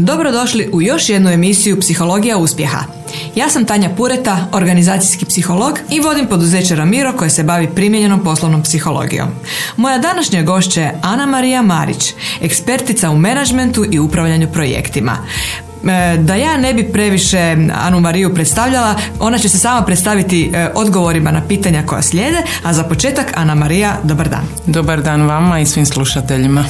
Dobrodošli u još jednu emisiju Psihologija uspjeha. Ja sam Tanja Pureta, organizacijski psiholog i vodim poduzeće Ramiro koje se bavi primjenjenom poslovnom psihologijom. Moja današnja gošća je Ana Marija Marić, ekspertica u menadžmentu i upravljanju projektima. E, da ja ne bi previše Anu Mariju predstavljala, ona će se sama predstaviti e, odgovorima na pitanja koja slijede, a za početak Ana Marija, dobar dan. Dobar dan vama i svim slušateljima.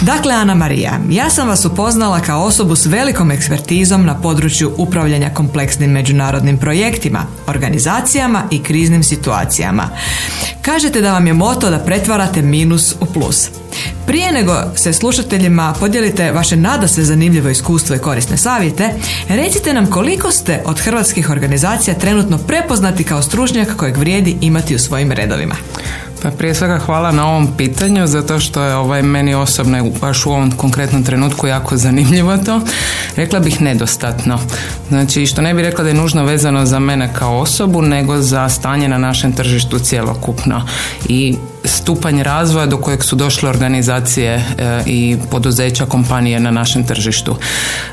Dakle, Ana Marija, ja sam vas upoznala kao osobu s velikom ekspertizom na području upravljanja kompleksnim međunarodnim projektima, organizacijama i kriznim situacijama. Kažete da vam je moto da pretvarate minus u plus. Prije nego se slušateljima podijelite vaše nada se zanimljivo iskustvo i korisne savjete, recite nam koliko ste od hrvatskih organizacija trenutno prepoznati kao stručnjak kojeg vrijedi imati u svojim redovima. Pa prije svega hvala na ovom pitanju, zato što je ovaj, meni osobno baš u ovom konkretnom trenutku jako zanimljivo to. Rekla bih nedostatno. Znači, što ne bih rekla da je nužno vezano za mene kao osobu, nego za stanje na našem tržištu cjelokupno. I stupanj razvoja do kojeg su došle organizacije e, i poduzeća, kompanije na našem tržištu.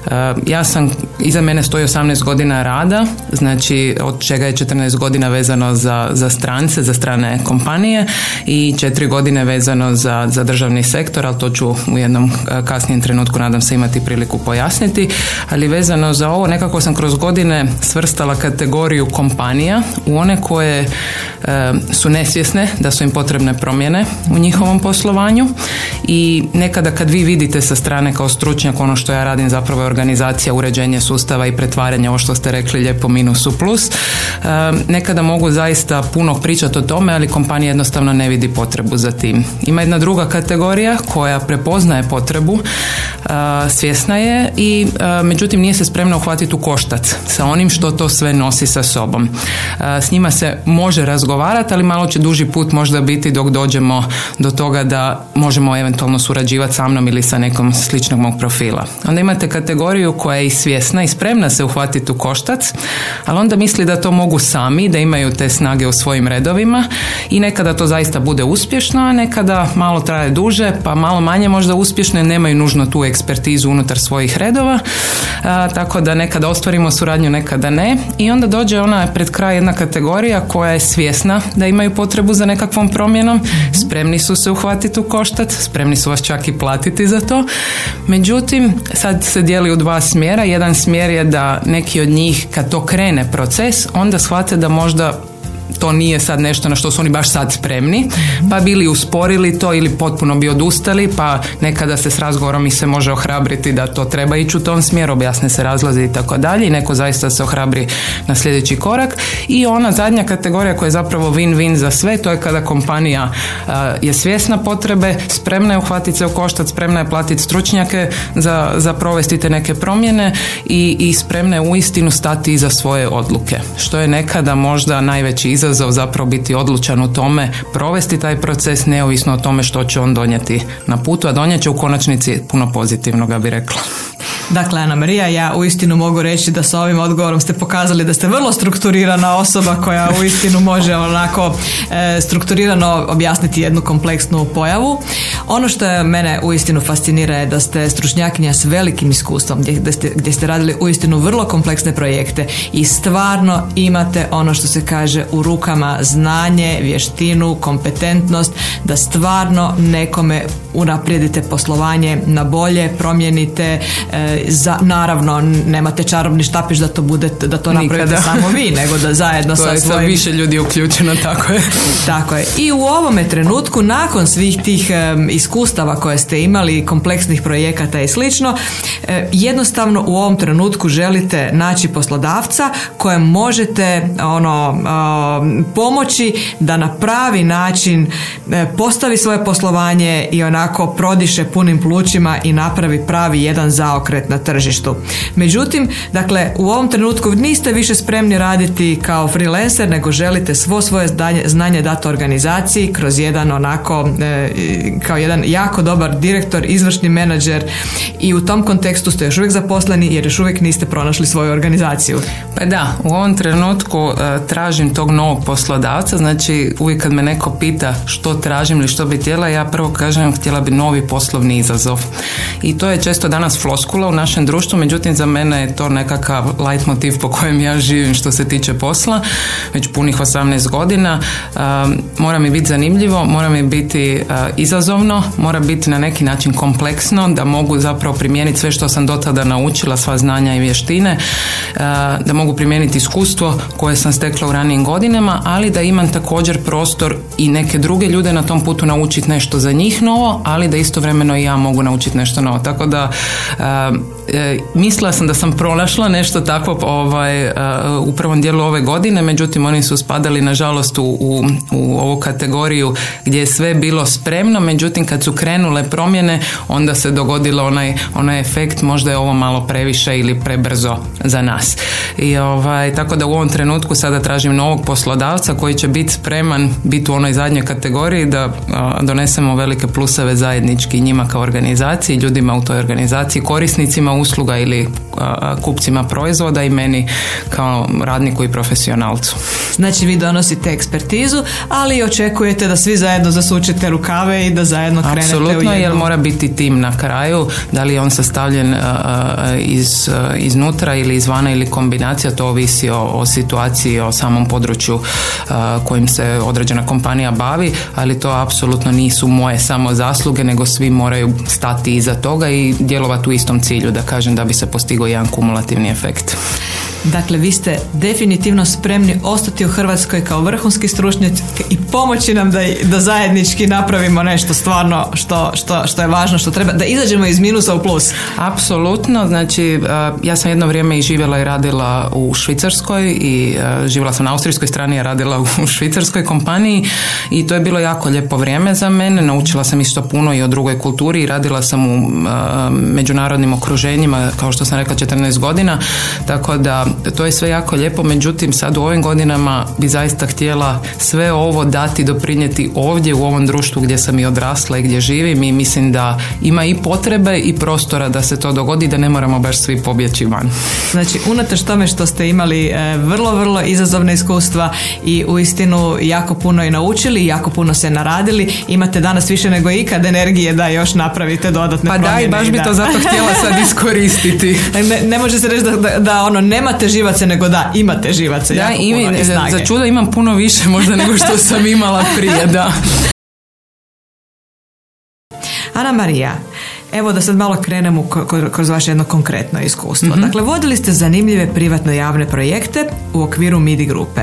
E, ja sam, iza mene stoji 18 godina rada, znači od čega je 14 godina vezano za, za strance, za strane kompanije i 4 godine vezano za, za državni sektor, ali to ću u jednom e, kasnijem trenutku nadam se imati priliku pojasniti, ali vezano za ovo nekako sam kroz godine svrstala kategoriju kompanija u one koje su nesvjesne da su im potrebne promjene u njihovom poslovanju i nekada kad vi vidite sa strane kao stručnjak ono što ja radim zapravo je organizacija, uređenje sustava i pretvaranje ovo što ste rekli lijepo minusu plus. E, nekada mogu zaista puno pričati o tome, ali kompanija jednostavno ne vidi potrebu za tim. Ima jedna druga kategorija koja prepoznaje potrebu, e, svjesna je i e, međutim nije se spremna uhvatiti u koštac sa onim što to sve nosi sa sobom. S njima se može razgovarati, ali malo će duži put možda biti dok dođemo do toga da možemo eventualno surađivati sa mnom ili sa nekom sličnog mog profila. Onda imate kategoriju koja je i svjesna i spremna se uhvatiti u koštac, ali onda misli da to mogu sami, da imaju te snage u svojim redovima i nekada to zaista bude uspješno, a nekada malo traje duže, pa malo manje možda uspješno nemaju nužno tu ekspertizu unutar svojih redova, tako da nekada ostvarimo suradnju, nekada ne i onda dođe ona pred kraj jedna kategorija koja je svjesna da imaju potrebu za nekakvom promjenom spremni su se uhvatiti u koštac, spremni su vas čak i platiti za to. Međutim, sad se dijeli u dva smjera. Jedan smjer je da neki od njih kad to krene proces, onda shvate da možda to nije sad nešto na što su oni baš sad spremni, pa bili usporili to ili potpuno bi odustali, pa nekada se s razgovorom i se može ohrabriti da to treba ići u tom smjeru, objasne se razlazi i tako dalje i neko zaista se ohrabri na sljedeći korak. I ona zadnja kategorija koja je zapravo win-win za sve, to je kada kompanija je svjesna potrebe, spremna je uhvatiti se u koštac, spremna je platiti stručnjake za, za provesti te neke promjene i, i spremna je uistinu stati iza svoje odluke, što je nekada možda najveći izazov zapravo biti odlučan u tome provesti taj proces neovisno o tome što će on donijeti na putu, a donijet će u konačnici puno pozitivnoga bi rekla. Dakle, Ana Marija, ja uistinu mogu reći da sa ovim odgovorom ste pokazali da ste vrlo strukturirana osoba koja uistinu može onako e, strukturirano objasniti jednu kompleksnu pojavu. Ono što je mene uistinu fascinira je da ste stručnjakinja s velikim iskustvom, gdje, ste, gdje ste radili uistinu vrlo kompleksne projekte i stvarno imate ono što se kaže u rukama znanje, vještinu, kompetentnost, da stvarno nekome unaprijedite poslovanje na bolje, promijenite e, za, naravno nemate čarobni štapiš da to bude da to napravite samo vi, nego da zajedno sa svojim... više ljudi uključeno, tako je. tako je. I u ovome trenutku, nakon svih tih iskustava koje ste imali, kompleksnih projekata i slično, e, jednostavno u ovom trenutku želite naći poslodavca kojem možete ono pomoći da na pravi način e, postavi svoje poslovanje i onako prodiše punim plućima i napravi pravi jedan zaokret na tržištu. Međutim, dakle, u ovom trenutku niste više spremni raditi kao freelancer, nego želite svo svoje znanje dati organizaciji kroz jedan onako, e, kao jedan jako dobar direktor, izvršni menadžer i u tom kontekstu ste još uvijek zaposleni jer još uvijek niste pronašli svoju organizaciju. Pa da, u ovom trenutku e, tražim tog novog poslodavca, znači uvijek kad me neko pita što tražim ili što bi htjela, ja prvo kažem htjela bi novi poslovni izazov. I to je često danas floskula u našem društvu, međutim za mene je to nekakav light motiv po kojem ja živim što se tiče posla, već punih 18 godina. Mora mi biti zanimljivo, mora mi biti izazovno, mora biti na neki način kompleksno, da mogu zapravo primijeniti sve što sam do tada naučila, sva znanja i vještine, da mogu primijeniti iskustvo koje sam stekla u ranijim godinama, ali da imam također prostor i neke druge ljude na tom putu naučiti nešto za njih novo, ali da istovremeno i ja mogu naučiti nešto novo. Tako da e, mislila sam da sam pronašla nešto takvo ovaj, u prvom dijelu ove godine, međutim oni su spadali nažalost u, u, u ovu kategoriju gdje je sve bilo spremno, međutim kad su krenule promjene onda se dogodilo onaj, onaj efekt možda je ovo malo previše ili prebrzo za nas. I ovaj, tako da u ovom trenutku sada tražim novog poslodavca koji će biti spreman biti u onoj zadnjoj kategoriji da donesemo velike pluseve zajednički njima kao organizaciji, ljudima u toj organizaciji, korisnicima usluga ili kupcima proizvoda i meni kao radniku i profesionalcu. Znači vi donosite ekspertizu, ali očekujete da svi zajedno zasučete rukave i da zajedno krenete Apsolutno, u jednu... jer mora biti tim na kraju, da li je on sastavljen iz, iznutra ili izvana ili kombinacija, to ovisi o, o situaciji, o samom području kojim se određena kompanija bavi, ali to apsolutno nisu moje samo zasluge, nego svi moraju stati iza toga i djelovati u istom cilju, da kažem da bi se postigao jedan kumulativni efekt. Dakle, vi ste definitivno spremni ostati u Hrvatskoj kao vrhunski stručnjaci i pomoći nam da, da zajednički napravimo nešto stvarno što, što, što je važno, što treba, da izađemo iz minusa u plus. Apsolutno, znači ja sam jedno vrijeme i živjela i radila u Švicarskoj i živjela sam na austrijskoj strani, a radila u švicarskoj kompaniji i to je bilo jako lijepo vrijeme za mene, naučila sam isto puno i o drugoj kulturi. I radila sam u međunarodnim okruženjima, kao što sam rekla 14 godina, tako da to je sve jako lijepo, međutim sad u ovim godinama bi zaista htjela sve ovo dati, doprinijeti ovdje u ovom društvu gdje sam i odrasla i gdje živim i mislim da ima i potrebe i prostora da se to dogodi, da ne moramo baš svi pobjeći van. Znači, unatoč tome što ste imali e, vrlo, vrlo izazovne iskustva i uistinu jako puno i naučili i jako puno se naradili, imate danas više nego ikad energije da još napravite dodatne pa promjene. Pa da, i baš bi to zato htjela sad iskoristiti. ne, ne može se reći da, da, da ono, nemate nemate živaca, nego da, imate živaca. Da, i Za čudo imam puno više možda nego što sam imala prije, da. Ana Marija, Evo da sad malo krenemo kroz vaše jedno konkretno iskustvo. mm Dakle, vodili ste zanimljive privatno javne projekte u okviru MIDI grupe.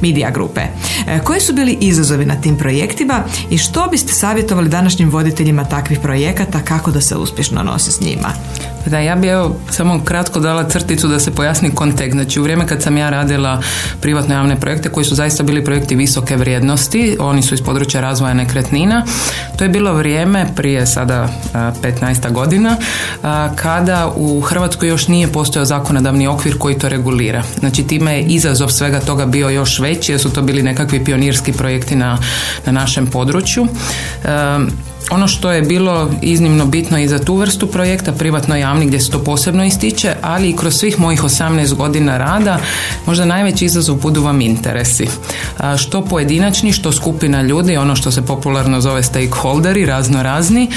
Media grupe. E, koji su bili izazovi na tim projektima i što biste savjetovali današnjim voditeljima takvih projekata kako da se uspješno nose s njima? Da, ja bi evo samo kratko dala crticu da se pojasni kontekst. Znači u vrijeme kad sam ja radila privatno javne projekte koji su zaista bili projekti visoke vrijednosti, oni su iz područja razvoja nekretnina, to je bilo vrijeme prije sada 15 godina kada u Hrvatskoj još nije postojao zakonodavni okvir koji to regulira. Znači time je izazov svega toga bio još veći jer su to bili nekakvi pionirski projekti na, na našem području. Ono što je bilo iznimno bitno i za tu vrstu projekta, privatno javni gdje se to posebno ističe, ali i kroz svih mojih 18 godina rada, možda najveći izazov budu vam interesi. Što pojedinačni, što skupina ljudi, ono što se popularno zove stakeholderi, razno razni.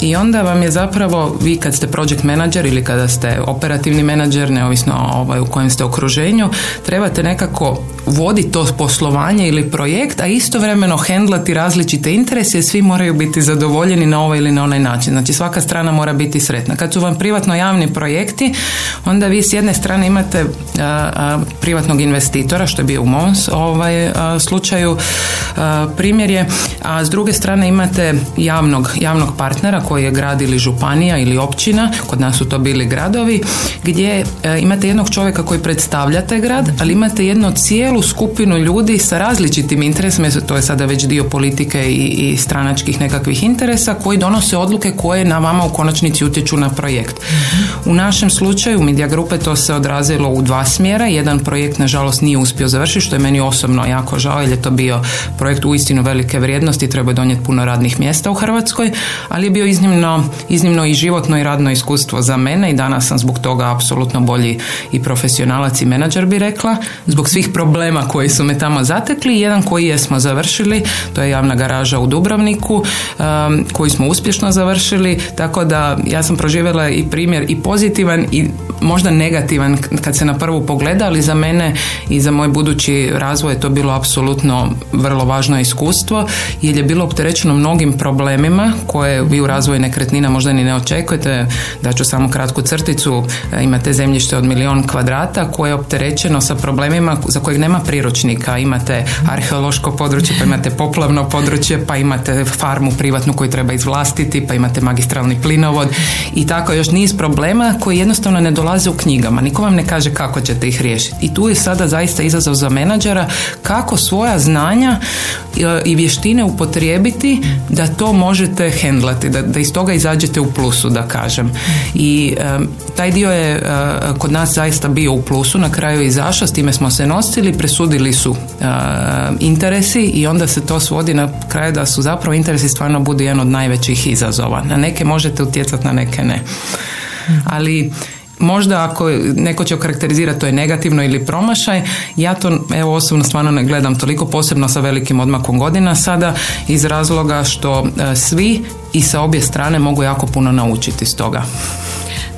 I onda vam je zapravo, vi kad ste project manager ili kada ste operativni menadžer, neovisno ovaj, u kojem ste okruženju, trebate nekako voditi to poslovanje ili projekt, a istovremeno hendlati različite interese svi moraju biti zadovoljeni na ovaj ili na onaj način. Znači svaka strana mora biti sretna. Kad su vam privatno javni projekti, onda vi s jedne strane imate privatnog investitora, što je bio u mom ovaj, slučaju primjer je, a s druge strane imate javnog, javnog partnera koji je grad ili županija ili općina, kod nas su to bili gradovi, gdje imate jednog čovjeka koji predstavlja taj grad, ali imate jednu cijelu skupinu ljudi sa različitim interesima, to je sada već dio politike i, i stranačkih nekakvih nekakvih interesa koji donose odluke koje na vama u konačnici utječu na projekt. U našem slučaju Media Grupe to se odrazilo u dva smjera. Jedan projekt nažalost nije uspio završiti što je meni osobno jako žao jer je to bio projekt uistinu velike vrijednosti, treba donijeti puno radnih mjesta u Hrvatskoj, ali je bio iznimno, iznimno i životno i radno iskustvo za mene i danas sam zbog toga apsolutno bolji i profesionalac i menadžer bi rekla, zbog svih problema koji su me tamo zatekli. Jedan koji jesmo završili, to je javna garaža u Dubrovniku, um, koji smo uspješno završili, tako da ja sam proživjela i primjer i pozitivan i možda negativan kad se na prvu pogleda, ali za mene i za moj budući razvoj je to bilo apsolutno vrlo važno iskustvo, jer je bilo opterećeno mnogim problemima koje vi u razvoju nekretnina možda ni ne očekujete. Da ću samo kratku crticu, e, imate zemljište od milion kvadrata koje je opterećeno sa problemima za kojeg nema priručnika. Imate arheološko područje, pa imate poplavno područje, pa imate farmu privatnu koju treba izvlastiti, pa imate magistralni plinovod i tako još niz problema koji jednostavno ne dolaze u knjigama. Niko vam ne kaže kako ćete ih riješiti. I tu je sada zaista izazov za menadžera kako svoja znanja i vještine upotrijebiti da to možete hendlati, da, da iz toga izađete u plusu, da kažem. I e, taj dio je e, kod nas zaista bio u plusu, na kraju je izašao, s time smo se nosili, presudili su interesi i onda se to svodi na kraju da su zapravo interesi stvarno budu jedan od najvećih izazova. Na neke možete utjecati, na neke ne. Ali možda ako neko će okarakterizirati to je negativno ili promašaj, ja to evo osobno stvarno ne gledam toliko posebno sa velikim odmakom godina sada iz razloga što e, svi i sa obje strane mogu jako puno naučiti iz toga.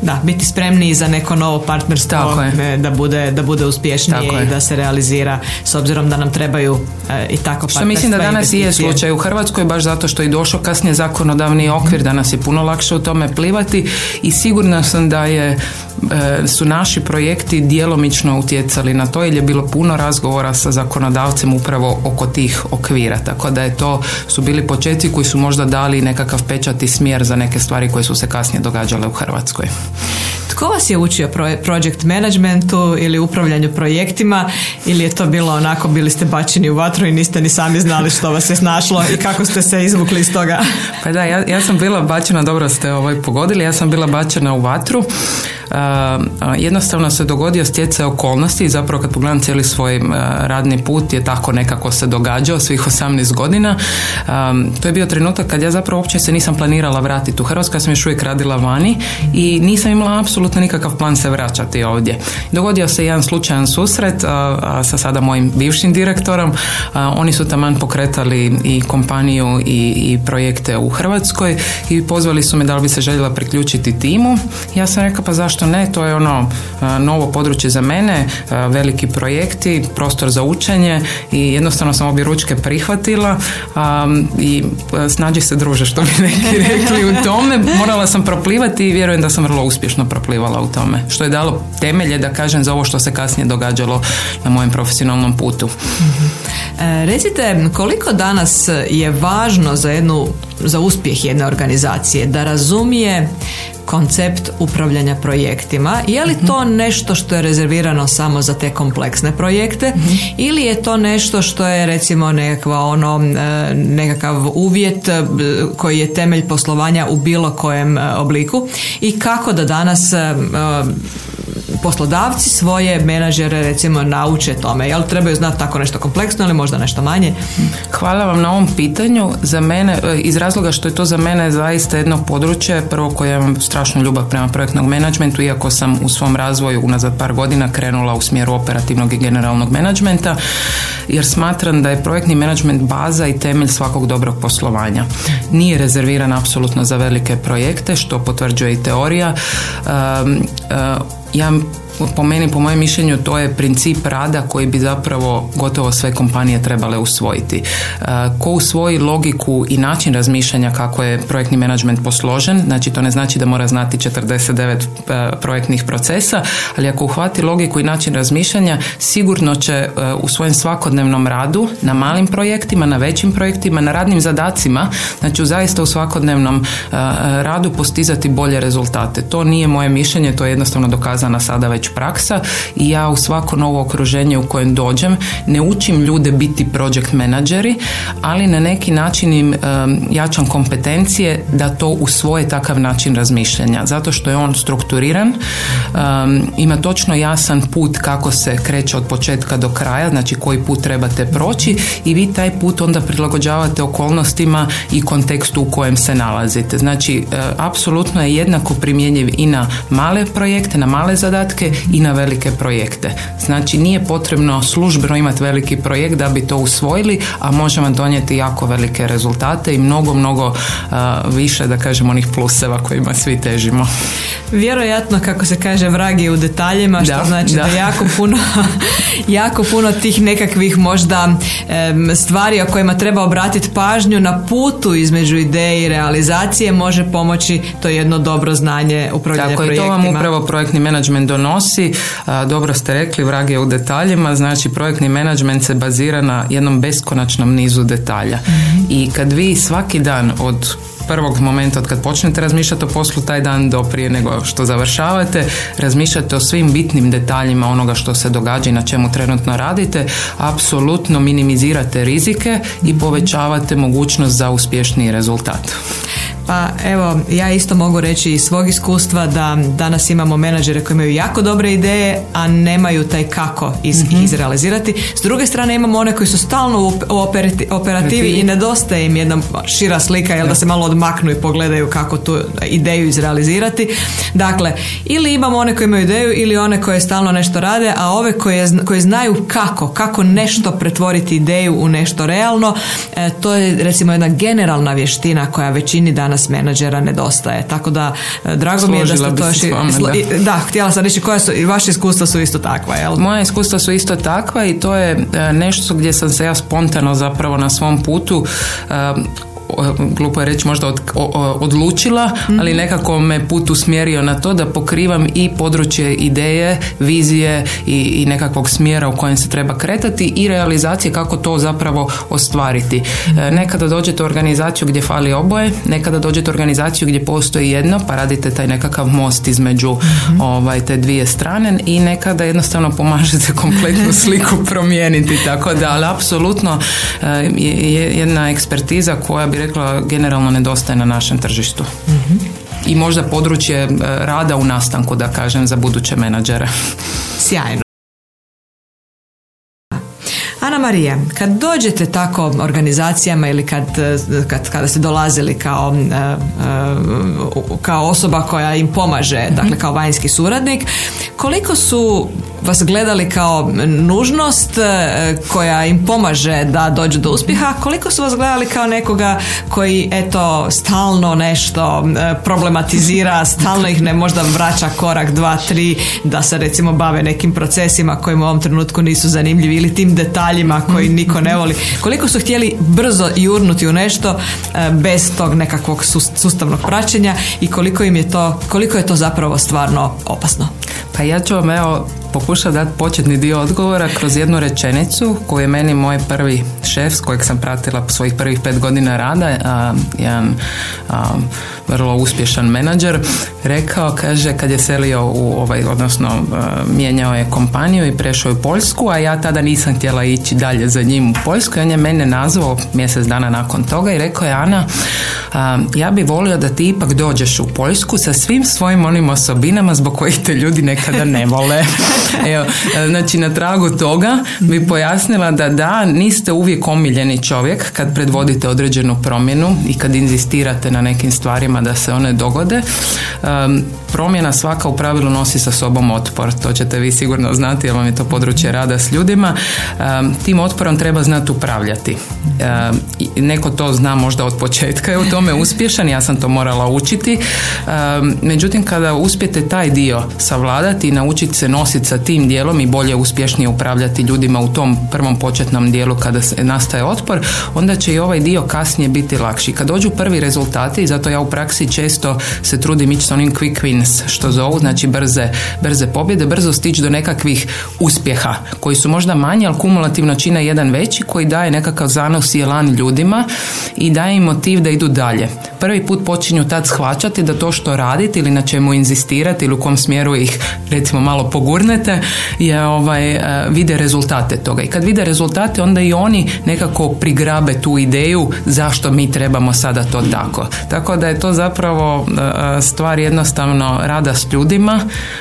Da, biti spremni za neko novo partnerstvo da bude, da bude uspješnije i da se realizira s obzirom da nam trebaju e, i tako Što mislim da danas i je slučaj u Hrvatskoj baš zato što je došao kasnije zakonodavni okvir, danas je puno lakše u tome plivati i sigurna sam da je e, su naši projekti djelomično utjecali na to jer je bilo puno razgovora sa zakonodavcem upravo oko tih okvira. Tako da je to su bili početci koji su možda dali nekakav pečat i smjer za neke stvari koje su se kasnije događale u Hrvatskoj. Tko vas je učio project managementu ili upravljanju projektima ili je to bilo onako, bili ste bačeni u vatru i niste ni sami znali što vas je snašlo i kako ste se izvukli iz toga? Pa da, ja, ja sam bila bačena, dobro ste ovaj pogodili, ja sam bila bačena u vatru jednostavno se dogodio stjecaj okolnosti i zapravo kad pogledam cijeli svoj radni put je tako nekako se događao svih 18 godina. To je bio trenutak kad ja zapravo uopće se nisam planirala vratiti u Hrvatsku, ja sam još uvijek radila vani i nisam imala apsolutno nikakav plan se vraćati ovdje. Dogodio se jedan slučajan susret sa sada mojim bivšim direktorom. Oni su taman pokretali i kompaniju i, i projekte u Hrvatskoj i pozvali su me da li bi se željela priključiti timu. Ja sam rekla pa zašto ne, to je ono novo područje za mene, veliki projekti, prostor za učenje i jednostavno sam obje ručke prihvatila i snađi se druže što bi neki rekli u tome. Morala sam proplivati i vjerujem da sam vrlo uspješno proplivala u tome. Što je dalo temelje da kažem za ovo što se kasnije događalo na mojem profesionalnom putu. E, recite, koliko danas je važno za jednu za uspjeh jedne organizacije da razumije koncept upravljanja projektima. Je li to nešto što je rezervirano samo za te kompleksne projekte mhm. ili je to nešto što je recimo nekakva ono, e, nekakav uvjet e, koji je temelj poslovanja u bilo kojem e, obliku i kako da danas poslodavci svoje menadžere recimo nauče tome. Jel trebaju znati tako nešto kompleksno ili možda nešto manje? Hvala vam na ovom pitanju. Za mene, iz razloga što je to za mene zaista jedno područje, prvo koje imam strašnu ljubav prema projektnog menadžmentu, iako sam u svom razvoju unazad par godina krenula u smjeru operativnog i generalnog menadžmenta, jer smatram da je projektni menadžment baza i temelj svakog dobrog poslovanja. Nije rezerviran apsolutno za velike projekte, što potvrđuje i teorija. Ja po meni, po mojem mišljenju, to je princip rada koji bi zapravo gotovo sve kompanije trebale usvojiti. E, ko usvoji logiku i način razmišljanja kako je projektni menadžment posložen, znači to ne znači da mora znati 49 e, projektnih procesa, ali ako uhvati logiku i način razmišljanja, sigurno će e, u svojem svakodnevnom radu, na malim projektima, na većim projektima, na radnim zadacima, znači u zaista u svakodnevnom radu postizati bolje rezultate. To nije moje mišljenje, to je jednostavno dokazana sada već već praksa i ja u svako novo okruženje u kojem dođem ne učim ljude biti project menadžeri, ali na neki način im jačam kompetencije da to usvoje takav način razmišljanja. Zato što je on strukturiran, ima točno jasan put kako se kreće od početka do kraja, znači koji put trebate proći i vi taj put onda prilagođavate okolnostima i kontekstu u kojem se nalazite. Znači, apsolutno je jednako primjenjiv i na male projekte, na male zadatke i na velike projekte. Znači, nije potrebno službeno imati veliki projekt da bi to usvojili, a može vam donijeti jako velike rezultate i mnogo, mnogo uh, više, da kažem, onih pluseva kojima svi težimo. Vjerojatno, kako se kaže, vrag je u detaljima, što znači da. jako puno, jako puno tih nekakvih možda stvari o kojima treba obratiti pažnju na putu između ideje i realizacije može pomoći to jedno dobro znanje upravljanja projektima. Tako to vam upravo projektni menadžment donosi. Dobro ste rekli, vrag je u detaljima, znači projektni menadžment se bazira na jednom beskonačnom nizu detalja. I kad vi svaki dan od prvog momenta od kad počnete razmišljati o poslu taj dan do prije nego što završavate, razmišljate o svim bitnim detaljima onoga što se događa i na čemu trenutno radite, apsolutno minimizirate rizike i povećavate mogućnost za uspješniji rezultat. Pa evo, ja isto mogu reći iz svog iskustva da danas imamo menadžere koji imaju jako dobre ideje, a nemaju taj kako iz, mm izrealizirati. S druge strane imamo one koji su stalno u operativi i nedostaje im jedna šira slika, jel da se malo odmaknu i pogledaju kako tu ideju izrealizirati. Dakle, ili imamo one koji imaju ideju ili one koje stalno nešto rade, a ove koje, koje znaju kako, kako nešto pretvoriti ideju u nešto realno, e, to je recimo jedna generalna vještina koja većini danas danas menadžera nedostaje. Tako da e, drago mi je da ste to još... Da. da, htjela sam reći koja su, i vaše iskustva su isto takva, jel? Moja iskustva su isto takva i to je e, nešto gdje sam se ja spontano zapravo na svom putu e, glupo je reći možda od, odlučila, mhm. ali nekako me put usmjerio na to da pokrivam i područje ideje, vizije i, i nekakvog smjera u kojem se treba kretati i realizacije kako to zapravo ostvariti. Mhm. E, nekada dođete u organizaciju gdje fali oboje, nekada dođete u organizaciju gdje postoji jedno, pa radite taj nekakav most između mhm. ovaj, te dvije strane i nekada jednostavno pomažete kompletnu sliku promijeniti. Tako da, ali apsolutno e, je jedna ekspertiza koja bi rekla generalno nedostaje na našem tržištu. I možda područje e, rada u nastanku, da kažem, za buduće menadžere. Sjajno. Marija, kad dođete tako organizacijama ili kad, e, kad, kada ste dolazili kao, e, kao osoba koja im pomaže, dakle kao vanjski suradnik, koliko su vas gledali kao nužnost e, koja im pomaže da dođu do uspjeha, koliko su vas gledali kao nekoga koji eto stalno nešto e, problematizira, stalno ih ne možda vraća korak, dva, tri, da se recimo bave nekim procesima koji u ovom trenutku nisu zanimljivi ili tim detaljima koji niko ne voli. Koliko su htjeli brzo jurnuti u nešto e, bez tog nekakvog sustavnog praćenja i koliko im je to, koliko je to zapravo stvarno opasno? Pa ja ću vam evo pokušati dati početni dio odgovora kroz jednu rečenicu koju je meni moj prvi šef s kojeg sam pratila svojih prvih pet godina rada, a, jedan vrlo uspješan menadžer, rekao, kaže, kad je selio u ovaj, odnosno mijenjao je kompaniju i prešao u Poljsku, a ja tada nisam htjela ići dalje za njim u Poljsku on je mene nazvao mjesec dana nakon toga i rekao je, Ana, ja bi volio da ti ipak dođeš u Poljsku sa svim svojim onim osobinama zbog kojih te ljudi nekada ne vole. Evo, znači na tragu toga bi pojasnila da da, niste uvijek omiljeni čovjek kad predvodite određenu promjenu i kad inzistirate na nekim stvarima da se one dogode. promjena svaka u pravilu nosi sa sobom otpor, to ćete vi sigurno znati jer vam je to područje rada s ljudima. tim otporom treba znati upravljati. neko to zna možda od početka je u tome uspješan, ja sam to morala učiti. međutim, kada uspijete taj dio savladati i naučiti se nositi sa tim dijelom i bolje uspješnije upravljati ljudima u tom prvom početnom dijelu kada se nastaje otpor, onda će i ovaj dio kasnije biti lakši. Kad dođu prvi rezultati, zato ja u praksi često se trudim ići s onim quick wins, što zovu, znači brze, brze pobjede, brzo stići do nekakvih uspjeha, koji su možda manji, ali kumulativno čine jedan veći, koji daje nekakav zanos i elan ljudima i daje im motiv da idu dalje. Prvi put počinju tad shvaćati da to što radite ili na čemu inzistirate ili u kom smjeru ih recimo malo pogurnete je ovaj, e, vide rezultate toga. I kad vide rezultate onda i oni nekako prigrabe tu ideju zašto mi trebamo sada to tako. Tako da je to zapravo e, stvar jednostavno rada s ljudima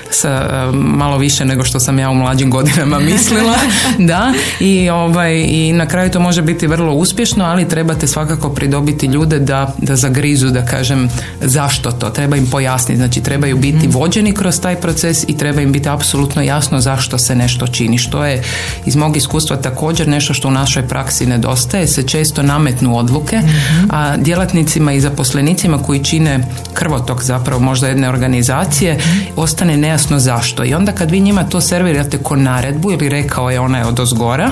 sa e, malo više nego što sam ja u mlađim godinama mislila. da, i, ovaj, i na kraju to može biti vrlo uspješno, ali trebate svakako pridobiti ljude da, da zagrizu, da kažem zašto to. Treba im pojasniti, znači trebaju biti mhm. vođeni kroz taj proces i treba im biti apsolutno jasno zašto se nešto čini. Što je iz mog iskustva također nešto što u našoj praksi nedostaje, se često nametnu odluke, mhm. a djelatnicima i zaposlenicima koji čine krvotok zapravo možda jedne organizacije, mhm. ostane nejasno zašto. I onda kad vi njima to servirate ko naredbu ili rekao je ona je od ozgora,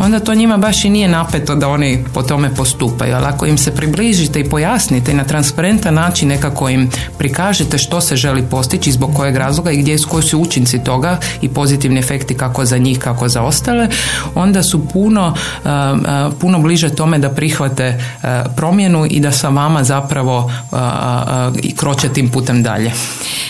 onda to njima baš i nije napeto da oni po tome postupaju. Ali ako im se približite i pojasnite i na transparentan način nekako im prikažete što se želi postići, zbog kojeg razloga i gdje koji su učinci toga i pozitivni efekti kako za njih, kako za ostale, onda su puno, uh, uh, puno bliže tome da prihvate uh, promjenu i da sa vama zapravo i kroče tim putem dalje.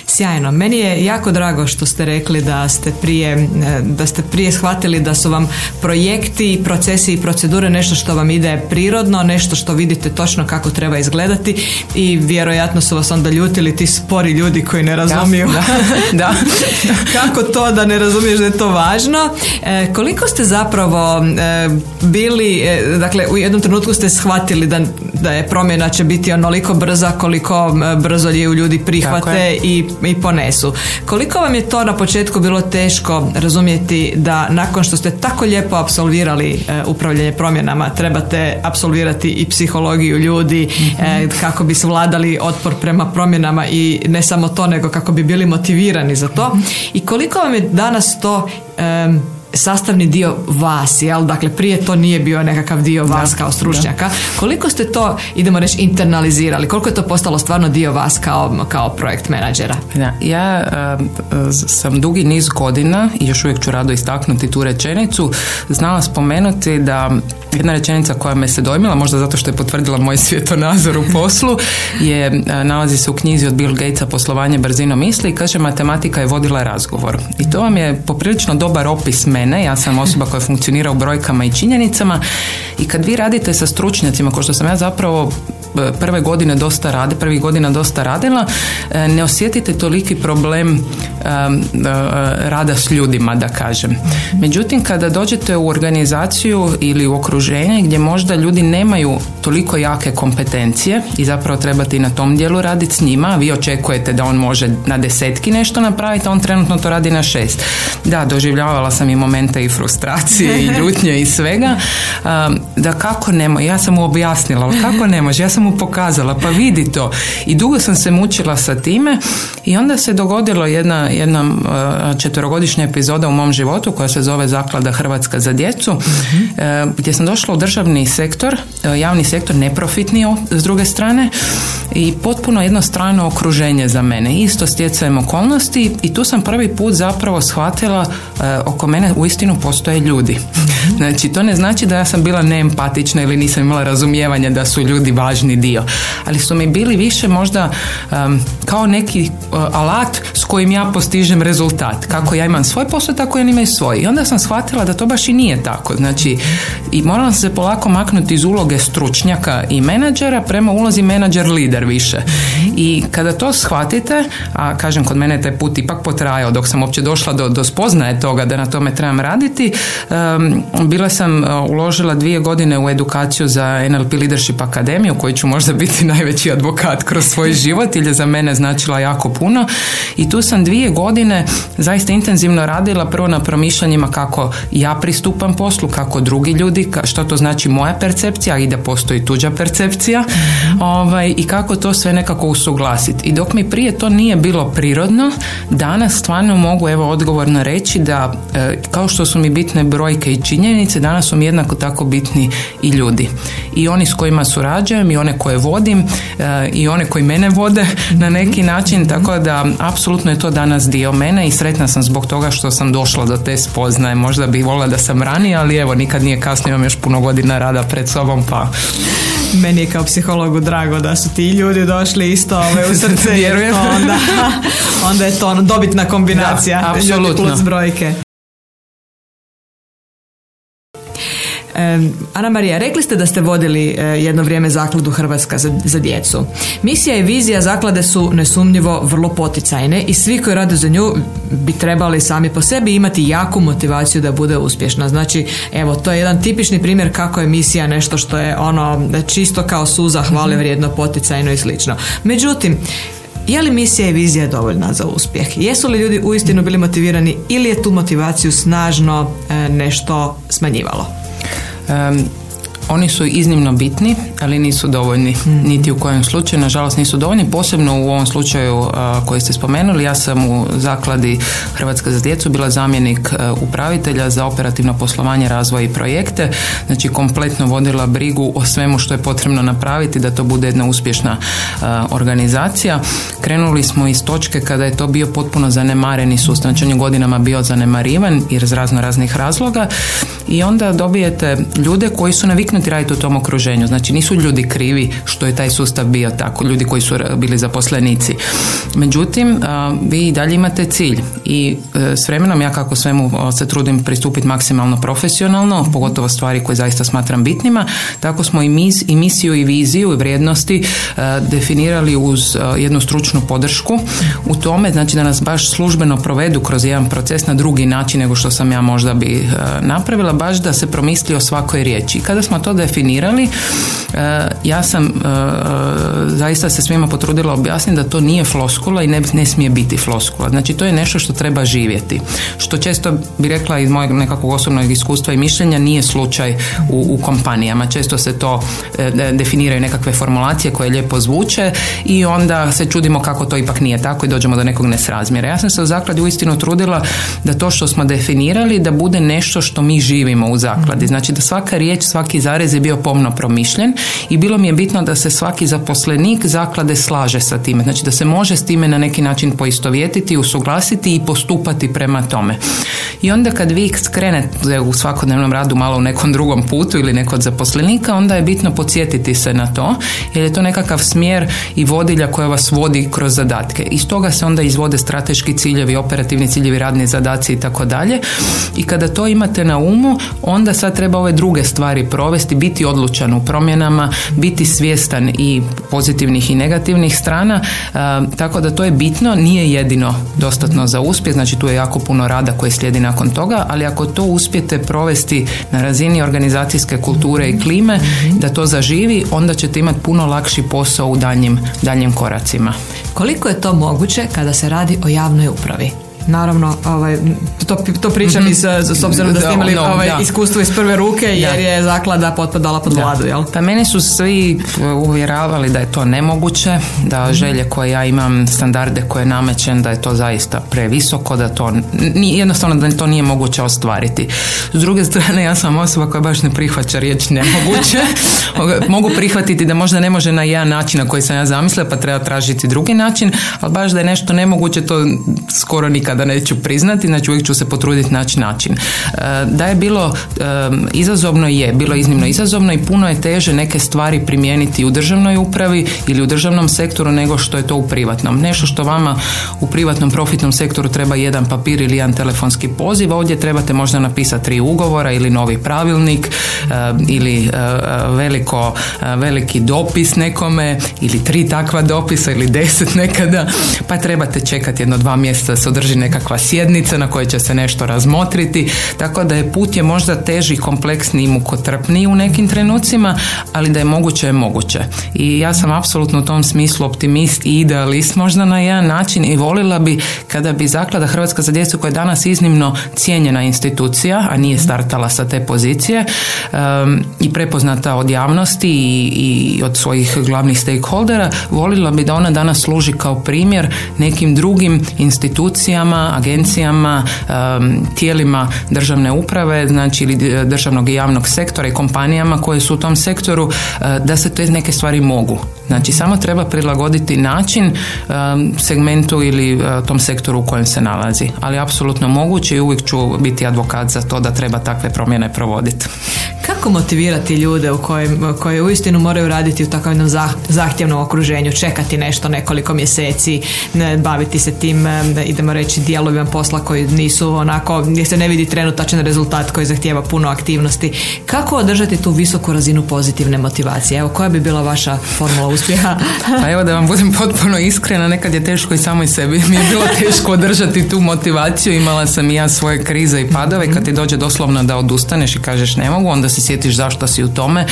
Sjajno. Meni je jako drago što ste rekli da ste prije, da ste prije shvatili da su vam projekti, procesi i procedure nešto što vam ide prirodno, nešto što vidite točno kako treba izgledati i vjerojatno su vas onda ljutili ti spori ljudi koji ne razumiju da, da. kako to da ne razumiješ da je to važno. E, koliko ste zapravo e, bili, e, dakle u jednom trenutku ste shvatili da, da je promjena će biti onoliko brza koliko brzo je u ljudi prihvate i, i ponesu. Koliko vam je to na početku bilo teško razumjeti da nakon što ste tako lijepo apsolvirali upravljanje promjenama trebate apsolvirati i psihologiju ljudi mm kako bi svladali otpor prema promjenama i ne samo to nego kako bi bili motivirani za to i koliko vam je danas to sastavni dio vas, jel? Dakle, prije to nije bio nekakav dio vas kao stručnjaka. Koliko ste to, idemo reći, internalizirali? Koliko je to postalo stvarno dio vas kao, kao projekt menadžera? Da, ja sam dugi niz godina i još uvijek ću rado istaknuti tu rečenicu, znala spomenuti da jedna rečenica koja me se dojmila, možda zato što je potvrdila moj svjetonazor u poslu, je, nalazi se u knjizi od Bill Gatesa Poslovanje brzinom misli i kaže matematika je vodila razgovor. I to vam je poprilično dobar opis me mene, ja sam osoba koja funkcionira u brojkama i činjenicama i kad vi radite sa stručnjacima, ko što sam ja zapravo e, prve godine dosta radi, prvih godina dosta radila, e, ne osjetite toliki problem e, rada s ljudima, da kažem. Međutim, kada dođete u organizaciju ili u okruženje gdje možda ljudi nemaju toliko jake kompetencije i zapravo trebate i na tom dijelu raditi s njima, vi očekujete da on može na desetki nešto napraviti, a on trenutno to radi na šest. Da, doživljavala sam i i frustracije i ljutnje i svega, da kako ne može, ja sam mu objasnila, ali kako ne može, ja sam mu pokazala, pa vidi to. I dugo sam se mučila sa time i onda se dogodilo jedna, jedna četverogodišnja epizoda u mom životu koja se zove Zaklada Hrvatska za djecu, mhm. e, gdje sam došla u državni sektor, e, javni sektor neprofitni s druge strane i potpuno jedno strano okruženje za mene. Isto stjecajem okolnosti i tu sam prvi put zapravo shvatila oko mene uistinu postoje ljudi. Znači, to ne znači da ja sam bila neempatična ili nisam imala razumijevanja da su ljudi važni dio. Ali su mi bili više možda kao neki uh, alat s kojim ja postižem rezultat. Kako ja imam svoj posao, tako ja imaju svoj. I onda sam shvatila da to baš i nije tako. Znači, i morala sam se polako maknuti iz uloge stručnjaka i menadžera prema ulozi menadžer lider više. I kada to shvatite, a kažem kod mene taj put ipak potrajao dok sam uopće došla do, do spoznaje toga da na tome trebam raditi, bila sam e, uložila dvije godine u edukaciju za NLP Leadership Akademiju koju ću možda biti najveći advokat kroz svoj život jer je za mene značila jako puno i tu sam dvije godine zaista intenzivno radila prvo na promišljanjima kako ja pristupam poslu, kako drugi ljudi, što to znači moja percepcija i da postoji tuđa percepcija mhm. ovaj, i kako to sve nekako usuglasiti. I dok mi prije to nije bilo prirodno, danas stvarno mogu evo odgovorno reći da e, kao što su mi bitne brojke i činjenice, danas su mi jednako tako bitni i ljudi. I oni s kojima surađujem i one koje vodim e, i one koji mene vode na neki način, tako da apsolutno je to danas dio mene i sretna sam zbog toga što sam došla do te spoznaje. Možda bih volila da sam ranije, ali evo nikad nije kasno, imam još puno godina rada pred sobom pa meni je kao psihologu drago da su ti ljudi došli isto ove, u srce Vjerujem. onda, onda je to ono dobitna kombinacija da, apsolutno. plus brojke. Ana Marija, rekli ste da ste vodili e, jedno vrijeme zakladu Hrvatska za, za djecu. Misija i vizija zaklade su nesumnjivo vrlo poticajne i svi koji rade za nju bi trebali sami po sebi imati jaku motivaciju da bude uspješna. Znači, evo, to je jedan tipični primjer kako je misija nešto što je ono čisto kao suza hvale vrijedno, poticajno i slično. Međutim, je li misija i vizija dovoljna za uspjeh? Jesu li ljudi uistinu bili motivirani ili je tu motivaciju snažno e, nešto smanjivalo? Um, oni su iznimno bitni, ali nisu dovoljni mhm. niti u kojem slučaju. Nažalost nisu dovoljni, posebno u ovom slučaju koji ste spomenuli. Ja sam u zakladi Hrvatska za djecu bila zamjenik upravitelja za operativno poslovanje, razvoj i projekte. Znači kompletno vodila brigu o svemu što je potrebno napraviti da to bude jedna uspješna organizacija. Krenuli smo iz točke kada je to bio potpuno zanemareni sustav. Znači on je godinama bio zanemarivan iz razno raznih razloga i onda dobijete ljude koji su naviknuti raditi u tom okruženju. Znači nisu ljudi krivi što je taj sustav bio tako, ljudi koji su bili zaposlenici. Međutim, vi i dalje imate cilj i e, s vremenom ja kako svemu se trudim pristupiti maksimalno profesionalno, pogotovo stvari koje zaista smatram bitnima, tako smo i, mis, i misiju i viziju i vrijednosti e, definirali uz e, jednu stručnu podršku u tome, znači da nas baš službeno provedu kroz jedan proces na drugi način nego što sam ja možda bi napravila, baš da se promisli o svakoj riječi. Kada smo to definirali, e, ja sam e, zaista se svima potrudila objasniti da to nije floskula i ne, ne smije biti floskula. Znači to je nešto što treba živjeti. Što često bi rekla iz mojeg nekakvog osobnog iskustva i mišljenja nije slučaj u, u kompanijama. Često se to e, definiraju nekakve formulacije koje lijepo zvuče i onda se čudimo kako to ipak nije tako i dođemo do nekog nesrazmjera. Ja sam se u zakladi uistinu trudila da to što smo definirali da bude nešto što mi živimo u zakladi. Znači da svaka riječ, svaki zarez je bio pomno promišljen i bilo mi je bitno da se svaki zaposlenik zaklade slaže sa time. Znači da se može s time na neki način poistovjetiti, usuglasiti i postupati prema tome. I onda kad vi skrenete u svakodnevnom radu malo u nekom drugom putu ili nekog zaposlenika, onda je bitno podsjetiti se na to, jer je to nekakav smjer i vodilja koja vas vodi kroz zadatke. Iz toga se onda izvode strateški ciljevi, operativni ciljevi, radni zadaci i tako dalje. I kada to imate na umu, onda sad treba ove druge stvari provesti, biti odlučan u promjenama, biti svjestan i pozitivnih i negativnih strana, e, tako da to je bitno, nije jedino dostatno za uspjeh, znači tu je jako puno rada koje slijedi nakon toga, ali ako to uspijete provesti na razini organizacijske kulture i klime, da to zaživi, onda ćete imati puno lakši posao u daljnjim, daljnjim koracima. Koliko je to moguće kada se radi o javnoj upravi? Naravno, ovaj, to, to pričam mm-hmm. iz, s obzirom da ste imali ovaj, iskustvo iz prve ruke jer je zaklada potpadala pod vladu, jel? Pa meni su svi uvjeravali da je to nemoguće, da mhm. želje koje ja imam, standarde koje namećem, da je to zaista previsoko, da to jednostavno da to nije moguće ostvariti. S druge strane, ja sam osoba koja baš ne prihvaća riječ nemoguće. Mogu prihvatiti da možda ne može na jedan način na koji sam ja zamislila, pa treba tražiti drugi način, ali baš da je nešto nemoguće, to skoro nikad da neću priznati, znači uvijek ću se potruditi naći način. E, da je bilo izazovno je, bilo iznimno izazovno i puno je teže neke stvari primijeniti u državnoj upravi ili u državnom sektoru nego što je to u privatnom. Nešto što vama u privatnom profitnom sektoru treba jedan papir ili jedan telefonski poziv, ovdje trebate možda napisati tri ugovora ili novi pravilnik ili e, veliko, e, veliki dopis nekome ili tri takva dopisa ili deset nekada, pa trebate čekati jedno dva mjeseca da se održi nekakva sjednica na kojoj će se nešto razmotriti, tako da je put je možda teži, kompleksniji i mukotrpniji u nekim trenucima, ali da je moguće je moguće. I ja sam apsolutno u tom smislu optimist i idealist možda na jedan način i volila bi kada bi Zaklada Hrvatska za djecu koja je danas iznimno cijenjena institucija, a nije startala sa te pozicije i prepoznata od javnosti i, i od svojih glavnih stakeholdera, volila bi da ona danas služi kao primjer nekim drugim institucijama, agencijama, tijelima državne uprave, znači ili državnog i javnog sektora i kompanijama koje su u tom sektoru, e, da se te neke stvari mogu. Znači samo treba prilagoditi način segmentu ili e, tom sektoru u kojem se nalazi. Ali apsolutno moguće i uvijek ću biti advokat za to da treba takve promjene provoditi. Kako motivirati ljude u kojem, koje uistinu moraju raditi u takvom jednom zahtjevnom okruženju, čekati nešto nekoliko mjeseci, baviti se tim, idemo reći, dijelovima posla koji nisu onako, gdje se ne vidi trenutačan rezultat koji zahtjeva puno aktivnosti. Kako održati tu visoku razinu pozitivne motivacije? Evo, koja bi bila vaša formula uspjeha? pa evo da vam budem potpuno iskrena, nekad je teško i samoj sebi. Mi je bilo teško održati tu motivaciju, imala sam i ja svoje krize i padove, kad ti dođe doslovno da odustaneš i kažeš ne mogu, onda se sjetiš zašto si u tome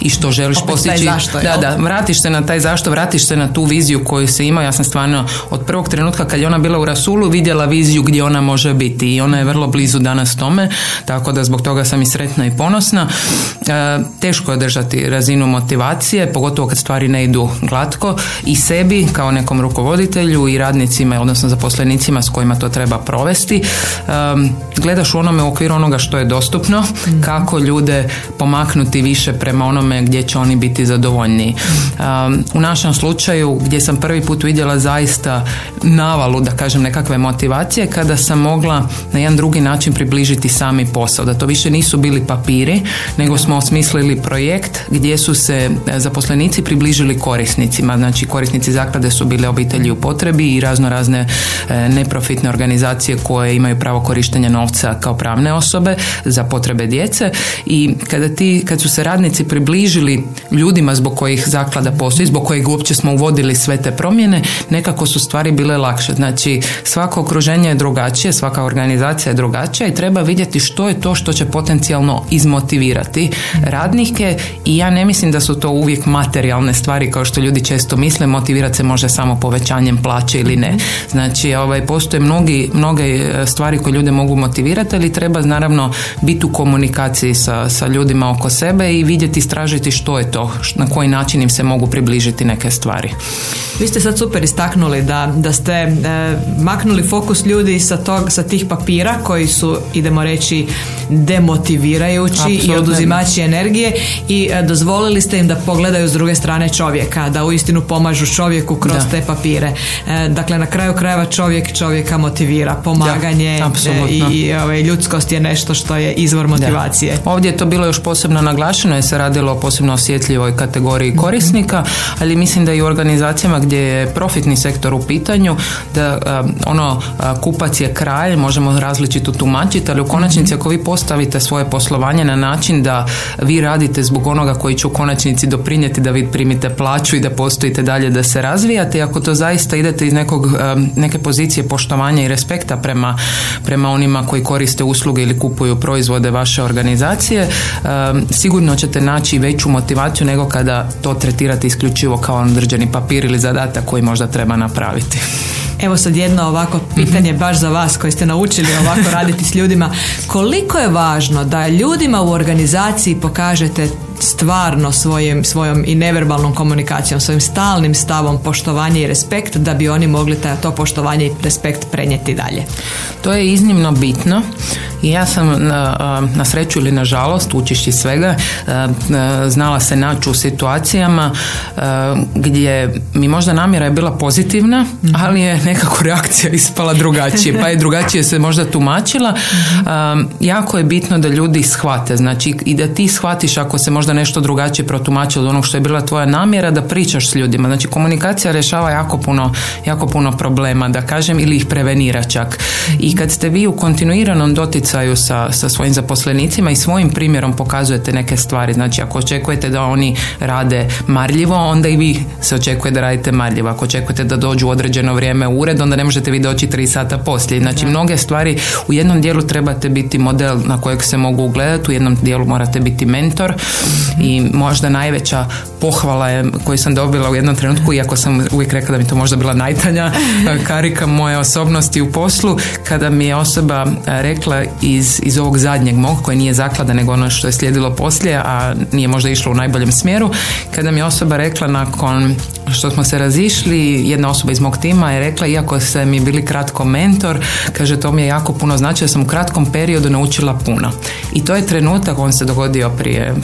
i što želiš postići. Zašto, da, da, vratiš se na taj zašto, vratiš se na tu viziju koju se ima. Ja sam stvarno od prvog trenutka kad je ona bila u Rasulu vidjela viziju gdje ona može biti i ona je vrlo blizu danas tome, tako da zbog toga sam i sretna i ponosna. E, teško je držati razinu motivacije, pogotovo kad stvari ne idu glatko i sebi kao nekom rukovoditelju i radnicima, odnosno zaposlenicima s kojima to treba provesti. E, gledaš u onome u okviru onoga što je dostupno, mhm. kako ljude pomaknuti više prema onome gdje će oni biti zadovoljniji. Um, u našem slučaju gdje sam prvi put vidjela zaista navalu, da kažem, nekakve motivacije, kada sam mogla na jedan drugi način približiti sami posao. Da to više nisu bili papiri, nego smo osmislili projekt gdje su se zaposlenici približili korisnicima. Znači korisnici zaklade su bile obitelji u potrebi i razno razne e, neprofitne organizacije koje imaju pravo korištenja novca kao pravne osobe za potrebe djece i kada ti, kad su se radnici približili ljudima zbog kojih zaklada postoji, zbog kojeg uopće smo uvodili sve te promjene, nekako su stvari bile lakše. Znači, svako okruženje je drugačije, svaka organizacija je drugačija i treba vidjeti što je to što će potencijalno izmotivirati radnike i ja ne mislim da su to uvijek materijalne stvari kao što ljudi često misle, motivirati se može samo povećanjem plaće ili ne. Znači, ovaj, postoje mnogi, mnoge e, stvari koje ljude mogu motivirati, ali treba naravno biti u komunikaciji sa, sa ljudima oko sebe i vidjeti, istražiti što je to, na koji način im se mogu približiti neke stvari. Vi ste sad super istaknuli da, da ste e, maknuli fokus ljudi sa, tog, sa tih papira koji su, idemo reći, demotivirajući i oduzimači energije i e, dozvolili ste im da pogledaju s druge strane čovjeka, da uistinu pomažu čovjeku kroz te papire. E, dakle, na kraju krajeva čovjek čovjeka motivira, pomaganje i, i ovaj, ljudskost je nešto što je izvor motivacije. Ovdje je to bilo još posebno naglašeno jer se radilo o posebno osjetljivoj kategoriji korisnika, ali mislim da i u organizacijama gdje je profitni sektor u pitanju, da ono kupac je kralj, možemo različito tumačiti, ali u konačnici ako vi postavite svoje poslovanje na način da vi radite zbog onoga koji će u konačnici doprinijeti da vi primite plaću i da postojite dalje da se razvijate i ako to zaista idete iz nekog, neke pozicije poštovanja i respekta prema, prema onima koji koriste usluge ili kupuju proizvode vaše organizacije, sigurno ćete naći veću motivaciju nego kada to tretirate isključivo kao određeni papir ili zadatak koji možda treba napraviti. Evo sad jedno ovako pitanje baš za vas koji ste naučili ovako raditi s ljudima. Koliko je važno da ljudima u organizaciji pokažete stvarno svojim, svojom i neverbalnom komunikacijom, svojim stalnim stavom poštovanja i respekt da bi oni mogli to poštovanje i respekt prenijeti dalje? To je iznimno bitno i ja sam na, na sreću ili na žalost učešći svega znala se naći u situacijama gdje mi možda namjera je bila pozitivna, mhm. ali je nekako reakcija ispala drugačije, pa je drugačije se možda tumačila. Mhm. Jako je bitno da ljudi shvate, znači i da ti shvatiš ako se možda možda nešto drugačije protumačili od onog što je bila tvoja namjera da pričaš s ljudima. Znači komunikacija rješava jako puno, jako puno problema, da kažem, ili ih prevenira čak. I kad ste vi u kontinuiranom doticaju sa, sa svojim zaposlenicima i svojim primjerom pokazujete neke stvari, znači ako očekujete da oni rade marljivo, onda i vi se očekuje da radite marljivo. Ako očekujete da dođu u određeno vrijeme u ured, onda ne možete vi doći tri sata poslije. Znači mnoge stvari u jednom dijelu trebate biti model na kojeg se mogu ugledati, u jednom dijelu morate biti mentor i možda najveća pohvala je koju sam dobila u jednom trenutku, iako sam uvijek rekla da mi to možda bila najtanja karika moje osobnosti u poslu, kada mi je osoba rekla iz, iz ovog zadnjeg mog, koji nije zaklada nego ono što je slijedilo poslije, a nije možda išlo u najboljem smjeru, kada mi je osoba rekla nakon što smo se razišli, jedna osoba iz mog tima je rekla, iako se mi bili kratko mentor, kaže to mi je jako puno znači da sam u kratkom periodu naučila puno. I to je trenutak, on se dogodio prije e,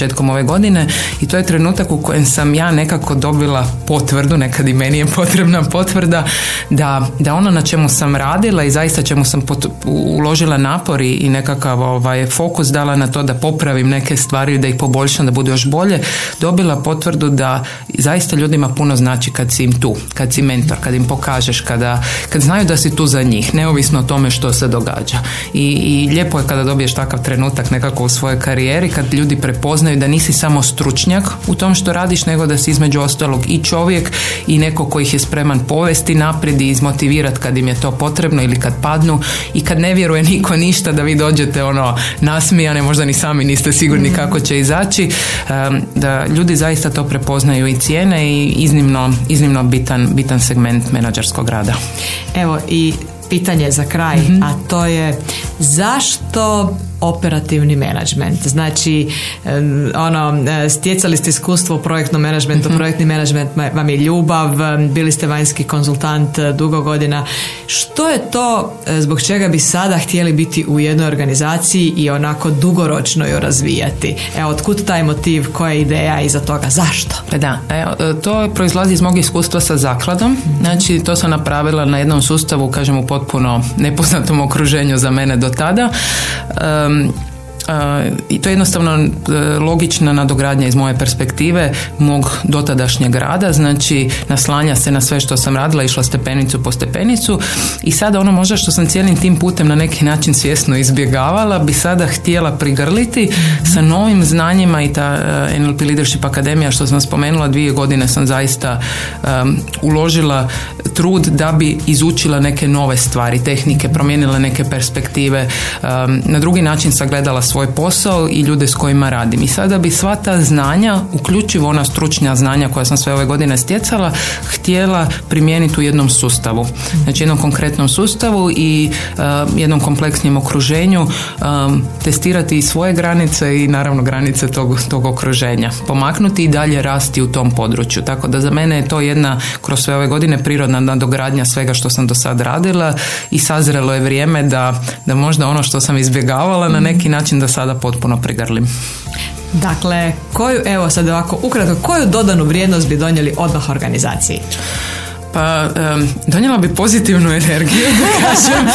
početkom ove godine i to je trenutak u kojem sam ja nekako dobila potvrdu, nekad i meni je potrebna potvrda da, da ono na čemu sam radila i zaista čemu sam uložila napori i nekakav ovaj, fokus dala na to da popravim neke stvari, da ih poboljšam, da budu još bolje, dobila potvrdu da zaista ljudima puno znači kad si im tu, kad si mentor, kad im pokažeš, kada, kad znaju da si tu za njih, neovisno o tome što se događa. I, i lijepo je kada dobiješ takav trenutak nekako u svojoj karijeri, kad ljudi prepoznaju da nisi samo stručnjak u tom što radiš, nego da si između ostalog i čovjek i neko koji ih je spreman povesti naprijed i izmotivirati kad im je to potrebno ili kad padnu i kad ne vjeruje niko ništa da vi dođete ono nasmijane, možda ni sami niste sigurni mhm. kako će izaći, da ljudi zaista to prepoznaju i cijene i iznimno, iznimno bitan, bitan segment menadžerskog rada. Evo i pitanje za kraj, mhm. a to je zašto operativni menadžment. Znači, ono, e, stjecali ste iskustvo u projektnom menadžmentu, mm projektni menadžment vam je ljubav, bili ste vanjski konzultant e, dugo godina. Što je to e, zbog čega bi sada htjeli biti u jednoj organizaciji i onako dugoročno ju razvijati? Evo, otkud taj motiv, koja je ideja iza toga, zašto? Da, evo, to proizlazi iz mog iskustva sa zakladom. Znači, to sam napravila na jednom sustavu, kažem, u potpuno nepoznatom okruženju za mene do tada um, i to je jednostavno e, logična nadogradnja iz moje perspektive mog dotadašnjeg rada, znači naslanja se na sve što sam radila, išla stepenicu po stepenicu. I sada ono možda što sam cijelim tim putem na neki način svjesno izbjegavala bi sada htjela prigrliti sa novim znanjima i ta e, NLP Leadership Akademija što sam spomenula dvije godine sam zaista uložila trud da bi izučila neke nove stvari, tehnike, promijenila neke perspektive, na drugi način sagledala svoj posao i ljude s kojima radim. I sada bi sva ta znanja, uključivo ona stručnja znanja koja sam sve ove godine stjecala, htjela primijeniti u jednom sustavu. Znači jednom konkretnom sustavu i jednom kompleksnijem okruženju testirati i svoje granice i naravno granice tog, tog okruženja. Pomaknuti i dalje rasti u tom području. Tako da za mene je to jedna kroz sve ove godine prirodna nadogradnja svega što sam do sad radila i sazrelo je vrijeme da, da možda ono što sam izbjegavala na neki način da sada potpuno prigrlim. Dakle, koju, evo sad ovako, ukratko, koju dodanu vrijednost bi donijeli odmah organizaciji? Pa donijela bi pozitivnu energiju, da kažem,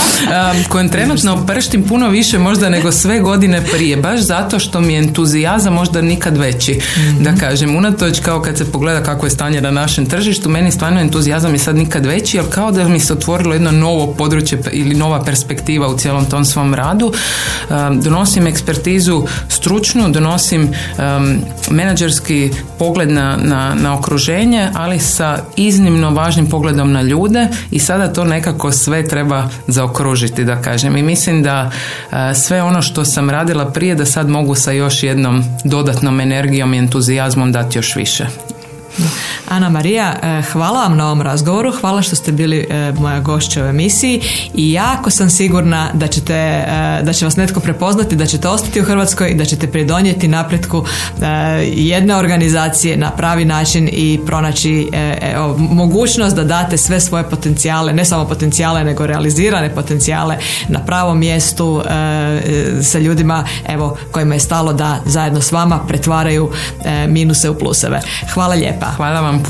um, kojom trenutno prštim puno više možda nego sve godine prije, baš zato što mi je entuzijazam možda nikad veći, da kažem. Unatoč kao kad se pogleda kako je stanje na našem tržištu, meni stvarno entuzijazam je sad nikad veći, jer kao da mi se otvorilo jedno novo područje ili nova perspektiva u cijelom tom svom radu. donosim ekspertizu stručnu, donosim um, menadžerski pogled na, na, na okruženje, ali sa iznimno važnim pogledom na ljude i sada to nekako sve treba zaokružiti da kažem i mislim da e, sve ono što sam radila prije da sad mogu sa još jednom dodatnom energijom i entuzijazmom dati još više. Ana Marija, e, hvala vam na ovom razgovoru, hvala što ste bili e, moja gošća u emisiji i jako sam sigurna da, ćete, e, da će vas netko prepoznati, da ćete ostati u Hrvatskoj i da ćete pridonijeti napretku jedne organizacije na pravi način i pronaći mogućnost da date sve svoje potencijale, ne samo potencijale nego realizirane potencijale na pravom mjestu sa ljudima evo kojima je stalo da zajedno s vama pretvaraju minuse u pluseve. Hvala lijepa. Hvala vam.